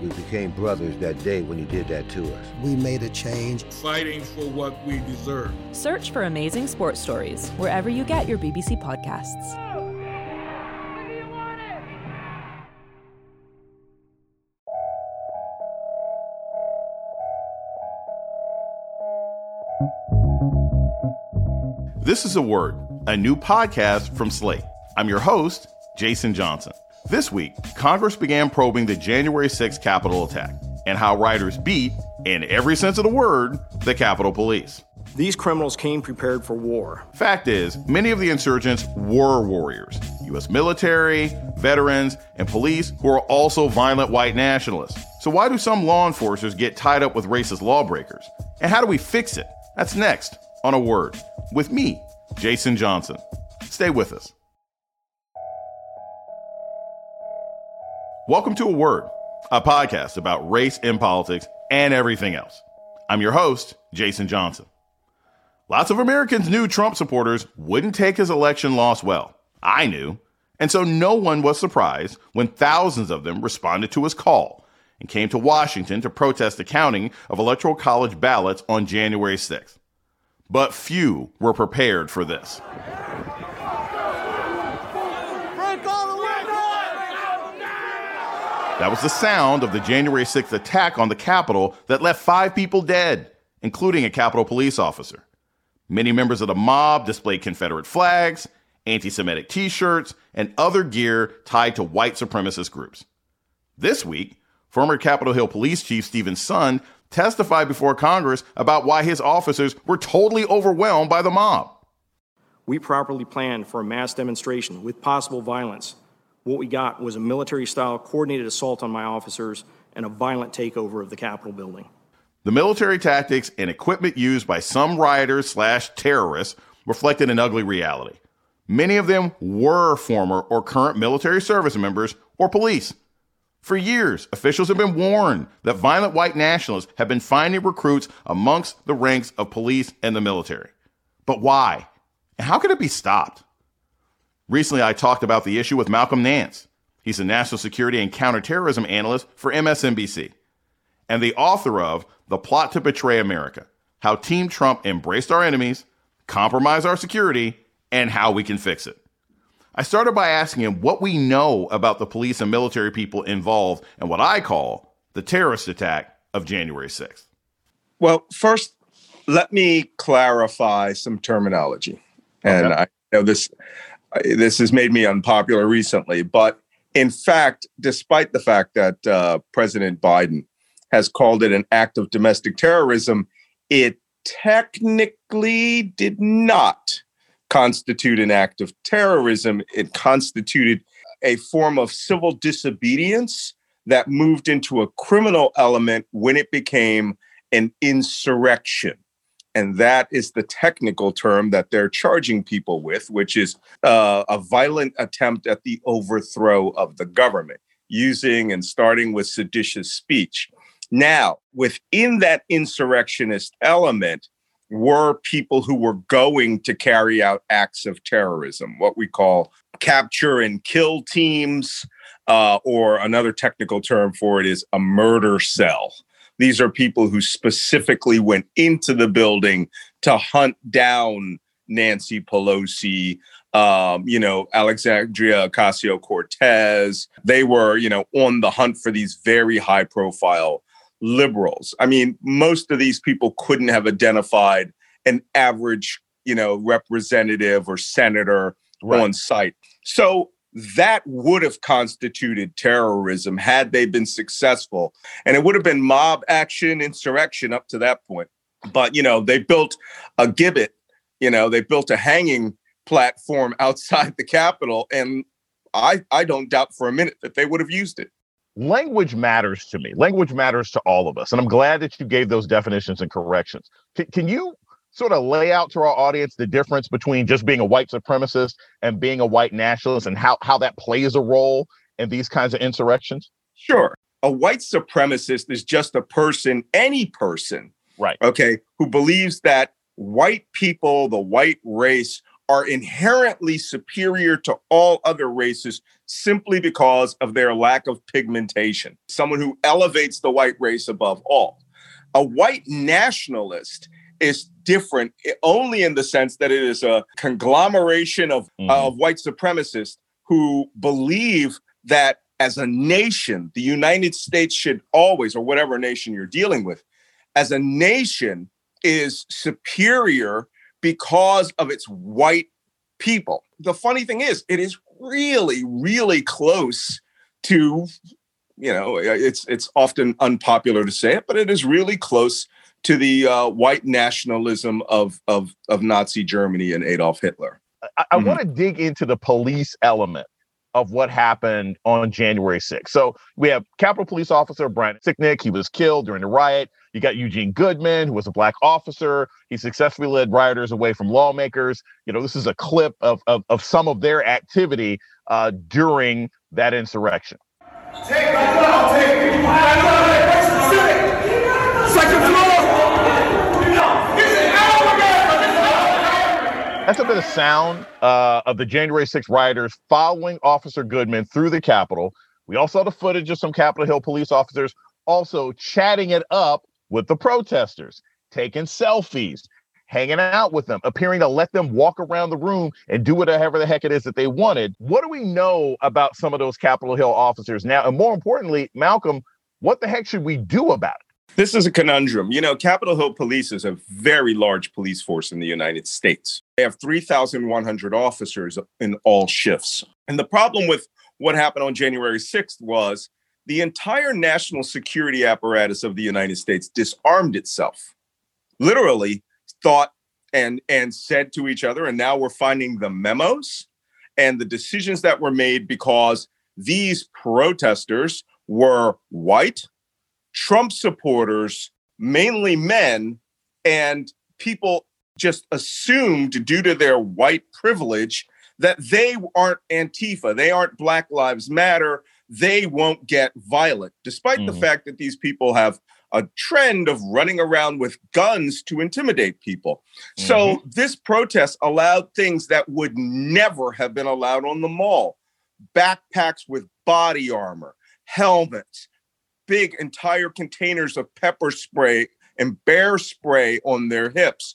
We became brothers that day when you did that to us. We made a change. Fighting for what we deserve. Search for Amazing Sports Stories wherever you get your BBC podcasts. This is a word, a new podcast from Slate. I'm your host, Jason Johnson. This week, Congress began probing the January 6th Capitol attack and how writers beat, in every sense of the word, the Capitol Police. These criminals came prepared for war. Fact is, many of the insurgents were warriors U.S. military, veterans, and police who are also violent white nationalists. So, why do some law enforcers get tied up with racist lawbreakers? And how do we fix it? That's next on A Word with me, Jason Johnson. Stay with us. Welcome to A Word, a podcast about race and politics and everything else. I'm your host, Jason Johnson. Lots of Americans knew Trump supporters wouldn't take his election loss well. I knew. And so no one was surprised when thousands of them responded to his call and came to Washington to protest the counting of Electoral College ballots on January 6th. But few were prepared for this. That was the sound of the January 6th attack on the Capitol that left five people dead, including a Capitol police officer. Many members of the mob displayed Confederate flags, anti Semitic t shirts, and other gear tied to white supremacist groups. This week, former Capitol Hill Police Chief Steven Sund testified before Congress about why his officers were totally overwhelmed by the mob. We properly planned for a mass demonstration with possible violence. What we got was a military style coordinated assault on my officers and a violent takeover of the Capitol building. The military tactics and equipment used by some rioters slash terrorists reflected an ugly reality. Many of them were former or current military service members or police. For years, officials have been warned that violent white nationalists have been finding recruits amongst the ranks of police and the military. But why? And how can it be stopped? Recently, I talked about the issue with Malcolm Nance. He's a national security and counterterrorism analyst for MSNBC and the author of The Plot to Betray America How Team Trump Embraced Our Enemies, Compromised Our Security, and How We Can Fix It. I started by asking him what we know about the police and military people involved in what I call the terrorist attack of January 6th. Well, first, let me clarify some terminology. And okay. I know this this has made me unpopular recently, but in fact, despite the fact that uh, President Biden has called it an act of domestic terrorism, it technically did not constitute an act of terrorism. It constituted a form of civil disobedience that moved into a criminal element when it became an insurrection. And that is the technical term that they're charging people with, which is uh, a violent attempt at the overthrow of the government, using and starting with seditious speech. Now, within that insurrectionist element, were people who were going to carry out acts of terrorism, what we call capture and kill teams, uh, or another technical term for it is a murder cell. These are people who specifically went into the building to hunt down Nancy Pelosi, um, you know, Alexandria Ocasio Cortez. They were, you know, on the hunt for these very high profile liberals. I mean, most of these people couldn't have identified an average, you know, representative or senator right. on site. So that would have constituted terrorism had they been successful. And it would have been mob action, insurrection up to that point. But, you know, they built a gibbet, you know, they built a hanging platform outside the Capitol. And I, I don't doubt for a minute that they would have used it language matters to me. Language matters to all of us. And I'm glad that you gave those definitions and corrections. Can, can you sort of lay out to our audience the difference between just being a white supremacist and being a white nationalist and how, how that plays a role in these kinds of insurrections? Sure. A white supremacist is just a person, any person, right? Okay, who believes that white people, the white race, are inherently superior to all other races simply because of their lack of pigmentation. Someone who elevates the white race above all. A white nationalist is different only in the sense that it is a conglomeration of, mm. of white supremacists who believe that as a nation, the United States should always, or whatever nation you're dealing with, as a nation is superior because of its white people. The funny thing is, it is really, really close to, you know, it's it's often unpopular to say it, but it is really close to the uh, white nationalism of, of of Nazi Germany and Adolf Hitler. I, I mm-hmm. want to dig into the police element of what happened on January 6th. So we have Capitol Police Officer Brian Sicknick. He was killed during the riot. You got Eugene Goodman, who was a black officer. He successfully led rioters away from lawmakers. You know, this is a clip of, of, of some of their activity uh, during that insurrection. Take Second That's a bit of sound uh, of the January 6th rioters following Officer Goodman through the Capitol. We also saw the footage of some Capitol Hill police officers also chatting it up with the protesters, taking selfies, hanging out with them, appearing to let them walk around the room and do whatever the heck it is that they wanted. What do we know about some of those Capitol Hill officers now? And more importantly, Malcolm, what the heck should we do about it? This is a conundrum. You know, Capitol Hill Police is a very large police force in the United States. They have 3,100 officers in all shifts. And the problem with what happened on January 6th was the entire national security apparatus of the United States disarmed itself, literally thought and, and said to each other, and now we're finding the memos and the decisions that were made because these protesters were white, Trump supporters, mainly men, and people just assumed due to their white privilege that they aren't Antifa, they aren't Black Lives Matter, they won't get violent, despite mm-hmm. the fact that these people have a trend of running around with guns to intimidate people. Mm-hmm. So this protest allowed things that would never have been allowed on the mall backpacks with body armor, helmets, big entire containers of pepper spray and bear spray on their hips,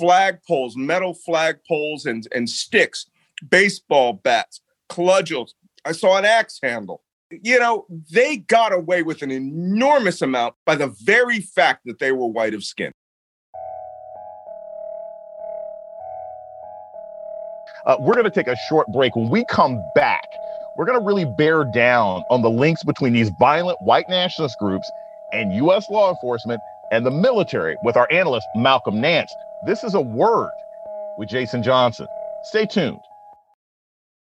flagpoles, metal flagpoles and, and sticks, baseball bats, cudgels. I saw an axe handle. You know, they got away with an enormous amount by the very fact that they were white of skin. Uh, we're going to take a short break. When we come back, we're going to really bear down on the links between these violent white nationalist groups and U.S. law enforcement and the military with our analyst, Malcolm Nance. This is a word with Jason Johnson. Stay tuned.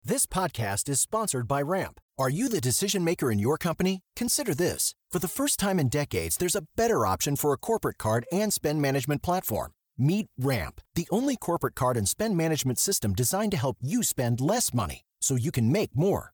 This podcast is sponsored by Ramp. Are you the decision maker in your company? Consider this. For the first time in decades, there's a better option for a corporate card and spend management platform. Meet Ramp, the only corporate card and spend management system designed to help you spend less money so you can make more.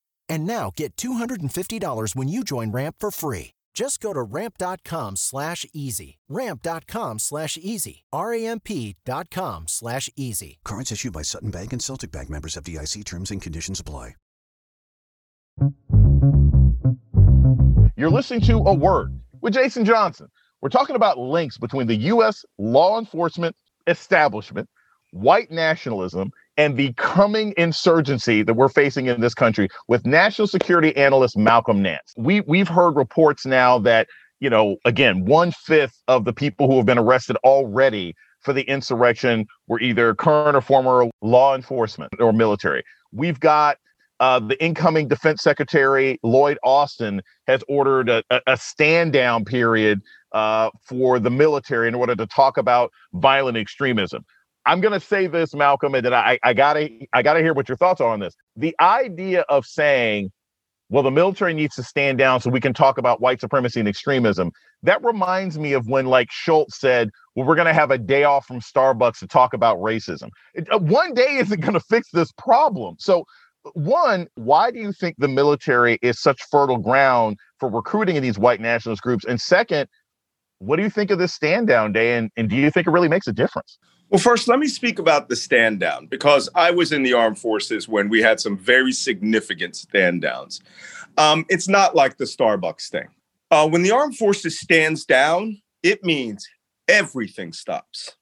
And now get $250 when you join Ramp for free. Just go to ramp.com slash easy. Ramp.com slash easy. R-A-M-P.com slash easy. Cards issued by Sutton Bank and Celtic Bank members FDIC terms and conditions apply. You're listening to A Word with Jason Johnson. We're talking about links between the U.S. law enforcement establishment, white nationalism, and the coming insurgency that we're facing in this country with national security analyst Malcolm Nance. We we've heard reports now that, you know, again, one fifth of the people who have been arrested already for the insurrection were either current or former law enforcement or military. We've got uh, the incoming defense secretary, Lloyd Austin, has ordered a, a stand down period uh, for the military in order to talk about violent extremism. I'm going to say this, Malcolm, and then I, I gotta I gotta hear what your thoughts are on this. The idea of saying, well, the military needs to stand down so we can talk about white supremacy and extremism. That reminds me of when, like Schultz said, well, we're going to have a day off from Starbucks to talk about racism. It, uh, one day isn't going to fix this problem. So one, why do you think the military is such fertile ground for recruiting in these white nationalist groups? And second, what do you think of this stand down day? And, and do you think it really makes a difference? Well, first, let me speak about the stand down because I was in the armed forces when we had some very significant stand downs. Um, it's not like the Starbucks thing. Uh, when the armed forces stands down, it means everything stops.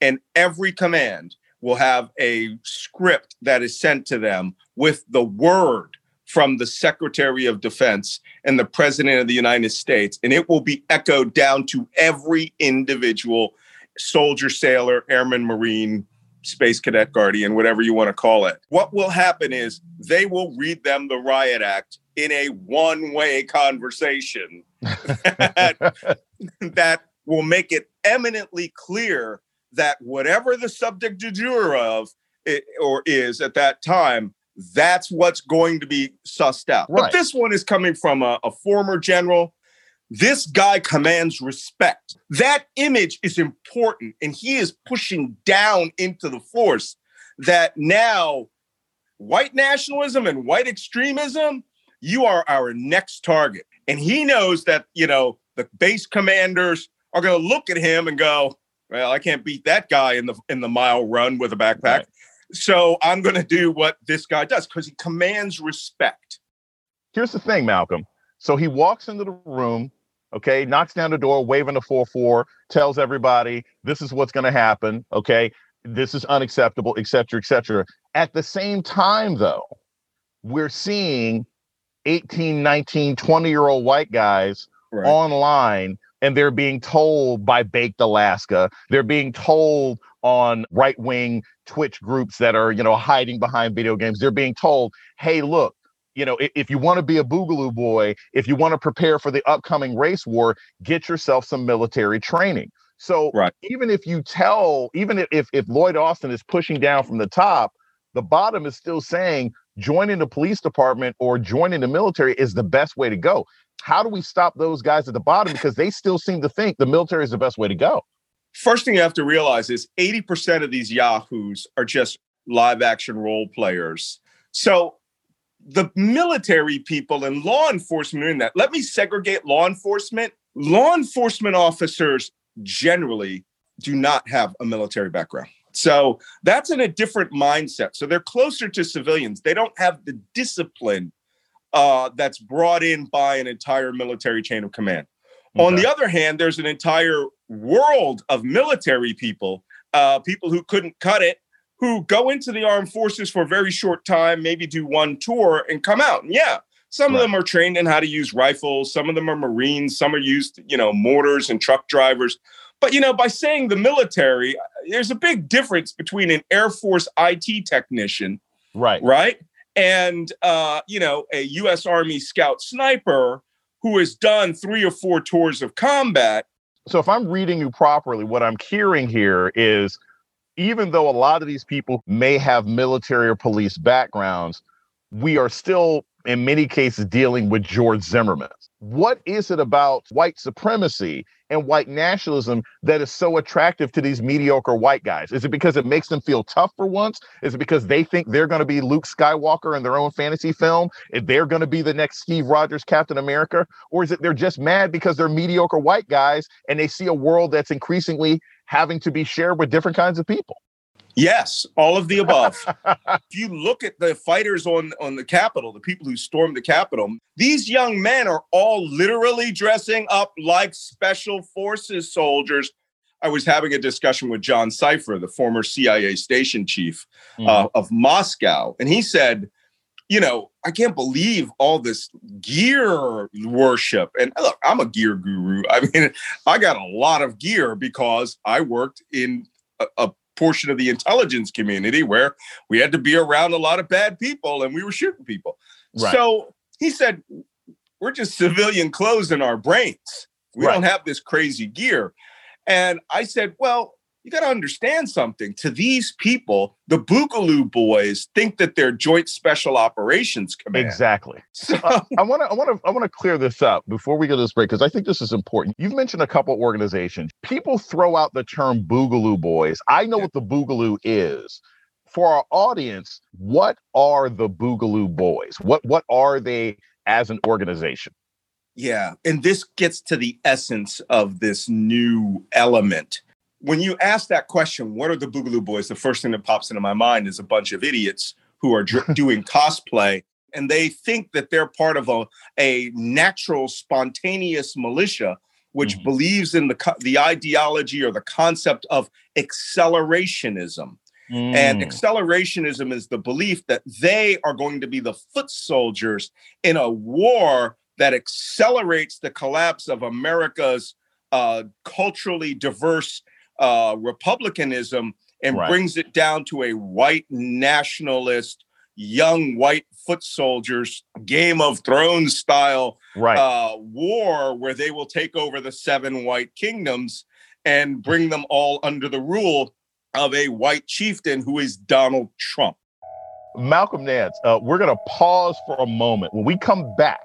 And every command will have a script that is sent to them with the word from the Secretary of Defense and the President of the United States, and it will be echoed down to every individual soldier, sailor, airman, marine, space cadet, guardian, whatever you want to call it. What will happen is they will read them the riot act in a one way conversation that, that will make it eminently clear that whatever the subject du jour of it, or is at that time, that's what's going to be sussed out. Right. But this one is coming from a, a former general. This guy commands respect. That image is important, and he is pushing down into the force that now white nationalism and white extremism, you are our next target. And he knows that, you know, the base commanders are going to look at him and go, well, I can't beat that guy in the in the mile run with a backpack. Right. So I'm going to do what this guy does because he commands respect. Here's the thing, Malcolm. So he walks into the room, okay, knocks down the door, waving a 4 4, tells everybody this is what's going to happen, okay, this is unacceptable, et cetera, et cetera. At the same time, though, we're seeing 18, 19, 20 year old white guys right. online and they're being told by Baked Alaska, they're being told on right wing Twitch groups that are, you know, hiding behind video games. They're being told, hey, look, you know, if, if you want to be a Boogaloo boy, if you want to prepare for the upcoming race war, get yourself some military training. So right. even if you tell, even if, if, if Lloyd Austin is pushing down from the top, the bottom is still saying joining the police department or joining the military is the best way to go. How do we stop those guys at the bottom because they still seem to think the military is the best way to go? First thing you have to realize is 80% of these yahoos are just live action role players. So the military people and law enforcement are in that. Let me segregate law enforcement. Law enforcement officers generally do not have a military background. So that's in a different mindset. So they're closer to civilians. They don't have the discipline uh, that's brought in by an entire military chain of command. Okay. On the other hand, there's an entire world of military people, uh, people who couldn't cut it, who go into the armed forces for a very short time, maybe do one tour and come out. And yeah, some right. of them are trained in how to use rifles. Some of them are Marines. Some are used, you know, mortars and truck drivers. But you know, by saying the military, there's a big difference between an Air Force IT technician, right, right, and uh, you know a U.S. Army Scout sniper who has done three or four tours of combat. So, if I'm reading you properly, what I'm hearing here is even though a lot of these people may have military or police backgrounds, we are still, in many cases, dealing with George Zimmerman. What is it about white supremacy and white nationalism that is so attractive to these mediocre white guys? Is it because it makes them feel tough for once? Is it because they think they're going to be Luke Skywalker in their own fantasy film? If they're going to be the next Steve Rogers Captain America? Or is it they're just mad because they're mediocre white guys and they see a world that's increasingly having to be shared with different kinds of people? Yes, all of the above. if you look at the fighters on, on the Capitol, the people who stormed the Capitol, these young men are all literally dressing up like special forces soldiers. I was having a discussion with John Sipher, the former CIA station chief mm. uh, of Moscow, and he said, you know, I can't believe all this gear worship. And look, I'm a gear guru. I mean, I got a lot of gear because I worked in a, a portion of the intelligence community where we had to be around a lot of bad people and we were shooting people. Right. So he said, We're just civilian clothes in our brains. We right. don't have this crazy gear. And I said, Well, you got to understand something. To these people, the Boogaloo boys think that they're Joint Special Operations Command. Exactly. So I want to, I want to, I want to clear this up before we go to this break because I think this is important. You've mentioned a couple organizations. People throw out the term Boogaloo boys. I know yeah. what the Boogaloo is. For our audience, what are the Boogaloo boys? What what are they as an organization? Yeah, and this gets to the essence of this new element when you ask that question, what are the Boogaloo Boys? The first thing that pops into my mind is a bunch of idiots who are dr- doing cosplay and they think that they're part of a, a natural, spontaneous militia which mm-hmm. believes in the, the ideology or the concept of accelerationism. Mm. And accelerationism is the belief that they are going to be the foot soldiers in a war that accelerates the collapse of America's uh, culturally diverse uh, republicanism and right. brings it down to a white nationalist, young white foot soldiers, Game of Thrones style right. uh, war where they will take over the seven white kingdoms and bring them all under the rule of a white chieftain who is Donald Trump. Malcolm Nance, uh, we're going to pause for a moment. When we come back,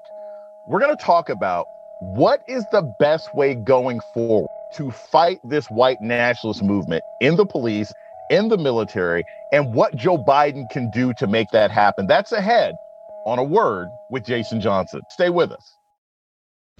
we're going to talk about what is the best way going forward to fight this white nationalist movement in the police, in the military, and what Joe Biden can do to make that happen. That's ahead on a word with Jason Johnson. Stay with us.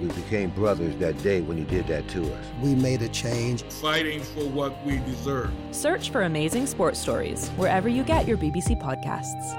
We became brothers that day when you did that to us. We made a change. Fighting for what we deserve. Search for Amazing Sports Stories wherever you get your BBC podcasts.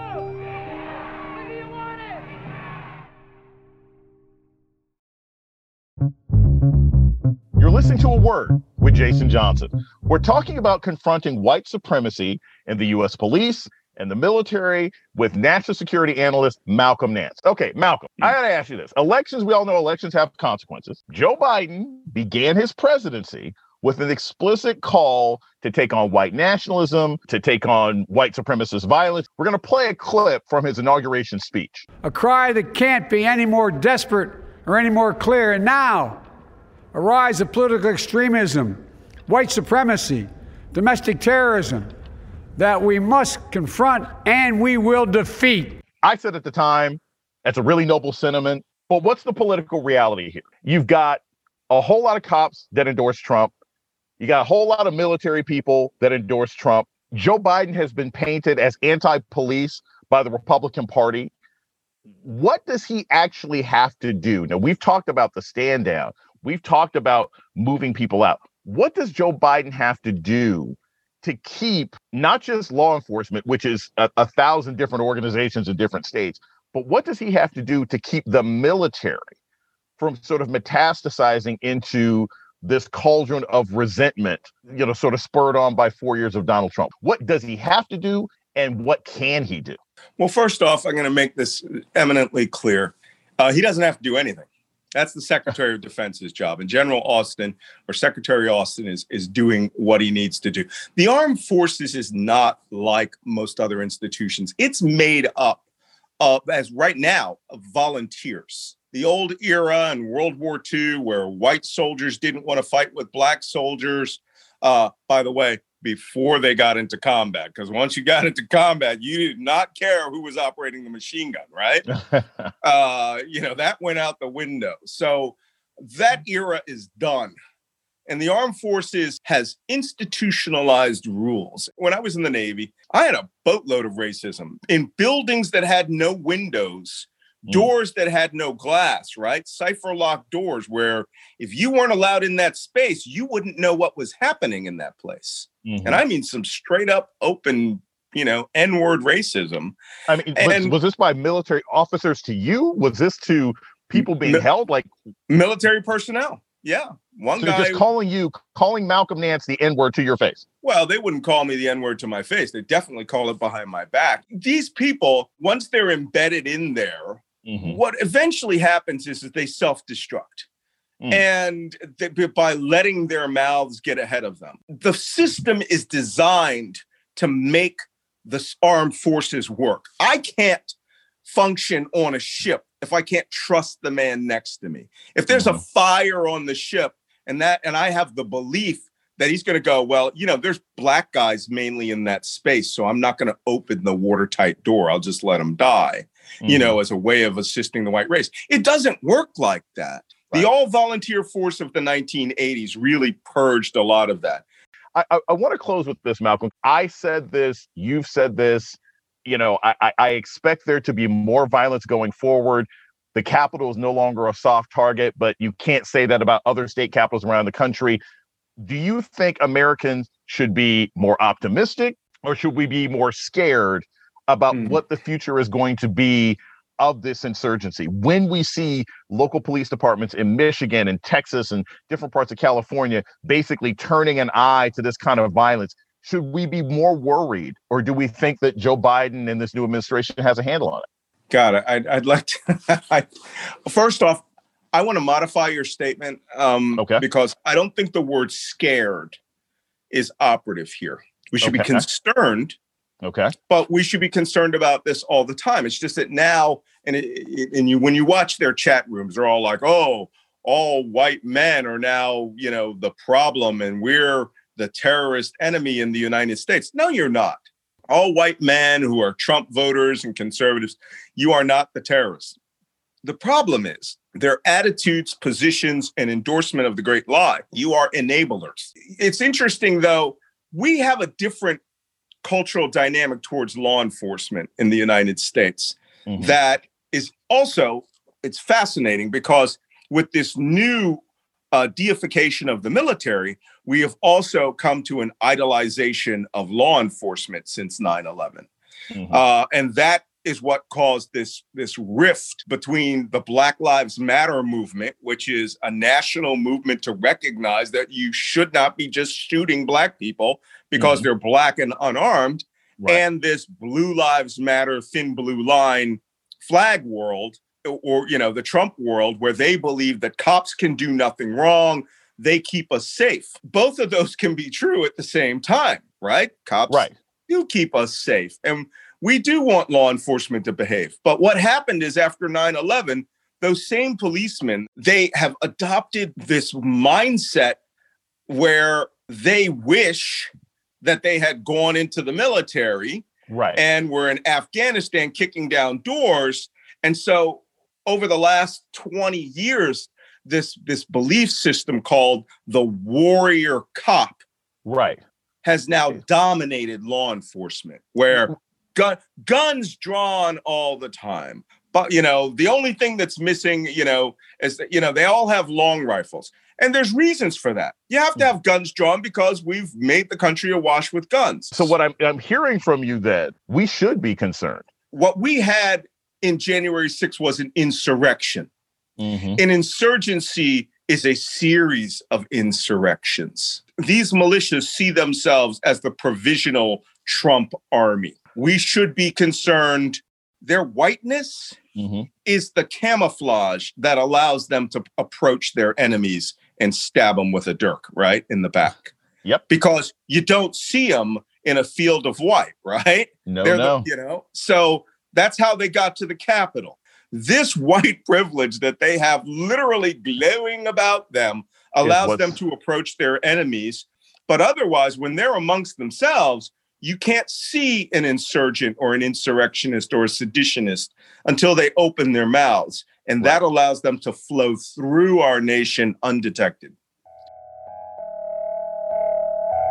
You're listening to A Word with Jason Johnson. We're talking about confronting white supremacy in the U.S. police and the military with national security analyst Malcolm Nance. Okay, Malcolm, I hmm. got to ask you this. Elections, we all know elections have consequences. Joe Biden began his presidency with an explicit call to take on white nationalism, to take on white supremacist violence. We're going to play a clip from his inauguration speech. A cry that can't be any more desperate or any more clear. And now, a rise of political extremism, white supremacy, domestic terrorism, that we must confront and we will defeat. I said at the time, that's a really noble sentiment. But what's the political reality here? You've got a whole lot of cops that endorse Trump. You got a whole lot of military people that endorse Trump. Joe Biden has been painted as anti police by the Republican Party. What does he actually have to do? Now, we've talked about the stand down, we've talked about moving people out. What does Joe Biden have to do to keep not just law enforcement, which is a, a thousand different organizations in different states, but what does he have to do to keep the military from sort of metastasizing into this cauldron of resentment, you know, sort of spurred on by four years of Donald Trump? What does he have to do and what can he do? Well, first off, I'm going to make this eminently clear. Uh, he doesn't have to do anything. That's the Secretary of Defense's job. And General Austin or Secretary Austin is, is doing what he needs to do. The armed forces is not like most other institutions. It's made up of, as right now, of volunteers. The old era in World War II, where white soldiers didn't want to fight with black soldiers. Uh, by the way, before they got into combat because once you got into combat you did not care who was operating the machine gun right? Uh, you know that went out the window. So that era is done and the armed forces has institutionalized rules. When i was in the navy i had a boatload of racism. In buildings that had no windows doors that had no glass, right? Cipher lock doors where if you weren't allowed in that space, you wouldn't know what was happening in that place. Mhm. And I mean some straight up open, you know, N-word racism. I mean, was, was this by military officers to you? Was this to people being Mi- held? Like, Military personnel. Yeah. One so guy just calling you, calling Malcolm Nance the N word to your face. Well, they wouldn't call me the N word to my face. They definitely call it behind my back. These people, once they're embedded in there, Mhm. what eventually happens is that they self destruct. Mm. And they, by letting their mouths get ahead of them, the system is designed to make the armed forces work. I can't function on a ship if I can't trust the man next to me. If there's a fire on the ship and that and I have the belief that he's going to go, well, you know, there's black guys mainly in that space, so I'm not going to open the watertight door. I'll just let them die, you know, mm-hmm. as a way of assisting the white race. It doesn't work like that. The all volunteer force of the 1980s really purged a lot of that. I, I, I want to close with this, Malcolm. I said this, you've said this. You know, I, I, I expect there to be more violence going forward. The capital is no longer a soft target, but you can't say that about other state capitals around the country. Do you think Americans should be more optimistic or should we be more scared about hmm. what the future is going to be of this insurgency? When we see local police departments in Michigan and Texas and different parts of California basically turning an eye to this kind of violence, should we be more worried or do we think that Joe Biden and this new administration has a handle on it? God, I'd, I'd like to. I, first off, I want to modify your statement um, Okay. because I don't think the word scared is operative here. We should be concerned, Okay. but we should be concerned about this all the time. It's just that now, and it, it- and you when you watch their chat rooms, they're all like, "Oh, all white men are now, you know, the problem, and we're the terrorist enemy in the United States." No, you're not. All white men who are Trump voters and conservatives, you are not the terrorists. The problem is their attitudes, positions, and endorsement of the great lie. You are enablers. It's interesting, though, we have a different cultural dynamic towards law enforcement in the United States that is also it's fascinating because with this new uh, deification of the military, we have also come to an idolization of law enforcement since 9-11 uh, and that is what caused this this rift between the black lives matter movement which is a national movement to recognize that you should not be just shooting black people because Mhm. they're black and unarmed and this blue lives matter thin blue line flag world or you know the trump world where they believe that cops can do nothing wrong they keep us safe both of those can be true at the same time right cops Right. do keep us safe and we do want law enforcement to behave but what happened is after 9-11 those same policemen they have adopted this mindset where they wish that they had gone into the military Right. and were in Afghanistan kicking down doors. And so over the last 20 years, this this belief system called the warrior cop right has now dominated law enforcement where mm-hmm. Gun, guns drawn all the time but you know the only thing that's missing you know is that you know they all have long rifles and there's reasons for that you have to have guns drawn because we've made the country awash with guns So what I'm I'm hearing from you that we should be concerned. what we had in January 6th was an insurrection. Mm-hmm. An insurgency is a series of insurrections. These militias see themselves as the provisional Trump army. We should be concerned. Their whiteness Mm-hmm. is the camouflage that allows them to approach their enemies and stab them with a dirk right in the back. Yep. Because you don't see them in a field of white, right? No, They're no. The, you know, so that's how they got to the Capitol. This white privilege that they have literally glowing about them allows them to approach their enemies. But otherwise, when they're amongst themselves, you can't see an insurgent or an insurrectionist or a seditionist until they open their mouths. And that allows them to flow through our nation undetected.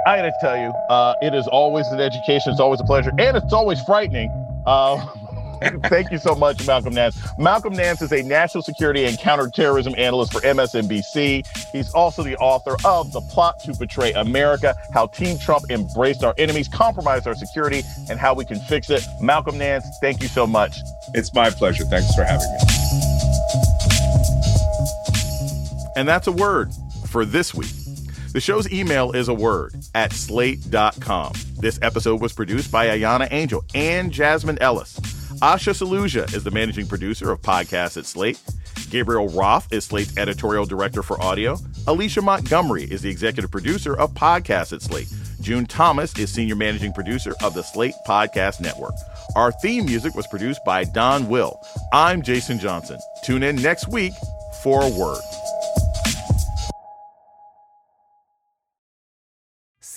I got to tell you, uh, it is always an education. It's always a pleasure, and it's always frightening. Uh, Thank you so much, Malcolm Nance. Malcolm Nance is a national security and counterterrorism analyst for MSNBC. He's also the author of The Plot to Betray America How Team Trump Embraced Our Enemies, Compromised Our Security, and How We Can Fix It. Malcolm Nance, thank you so much. It's my pleasure. Thanks for having me. And that's a word for this week. The show's email is a word at slate.com. This episode was produced by Ayana Angel and Jasmine Ellis. Asha Saluja is the managing producer of podcasts at Slate. Gabriel Roth is Slate's editorial director for audio. Alicia Montgomery is the executive producer of podcasts at Slate. June Thomas is senior managing producer of the Slate Podcast Network. Our theme music was produced by Don Will. I'm Jason Johnson. Tune in next week for a word.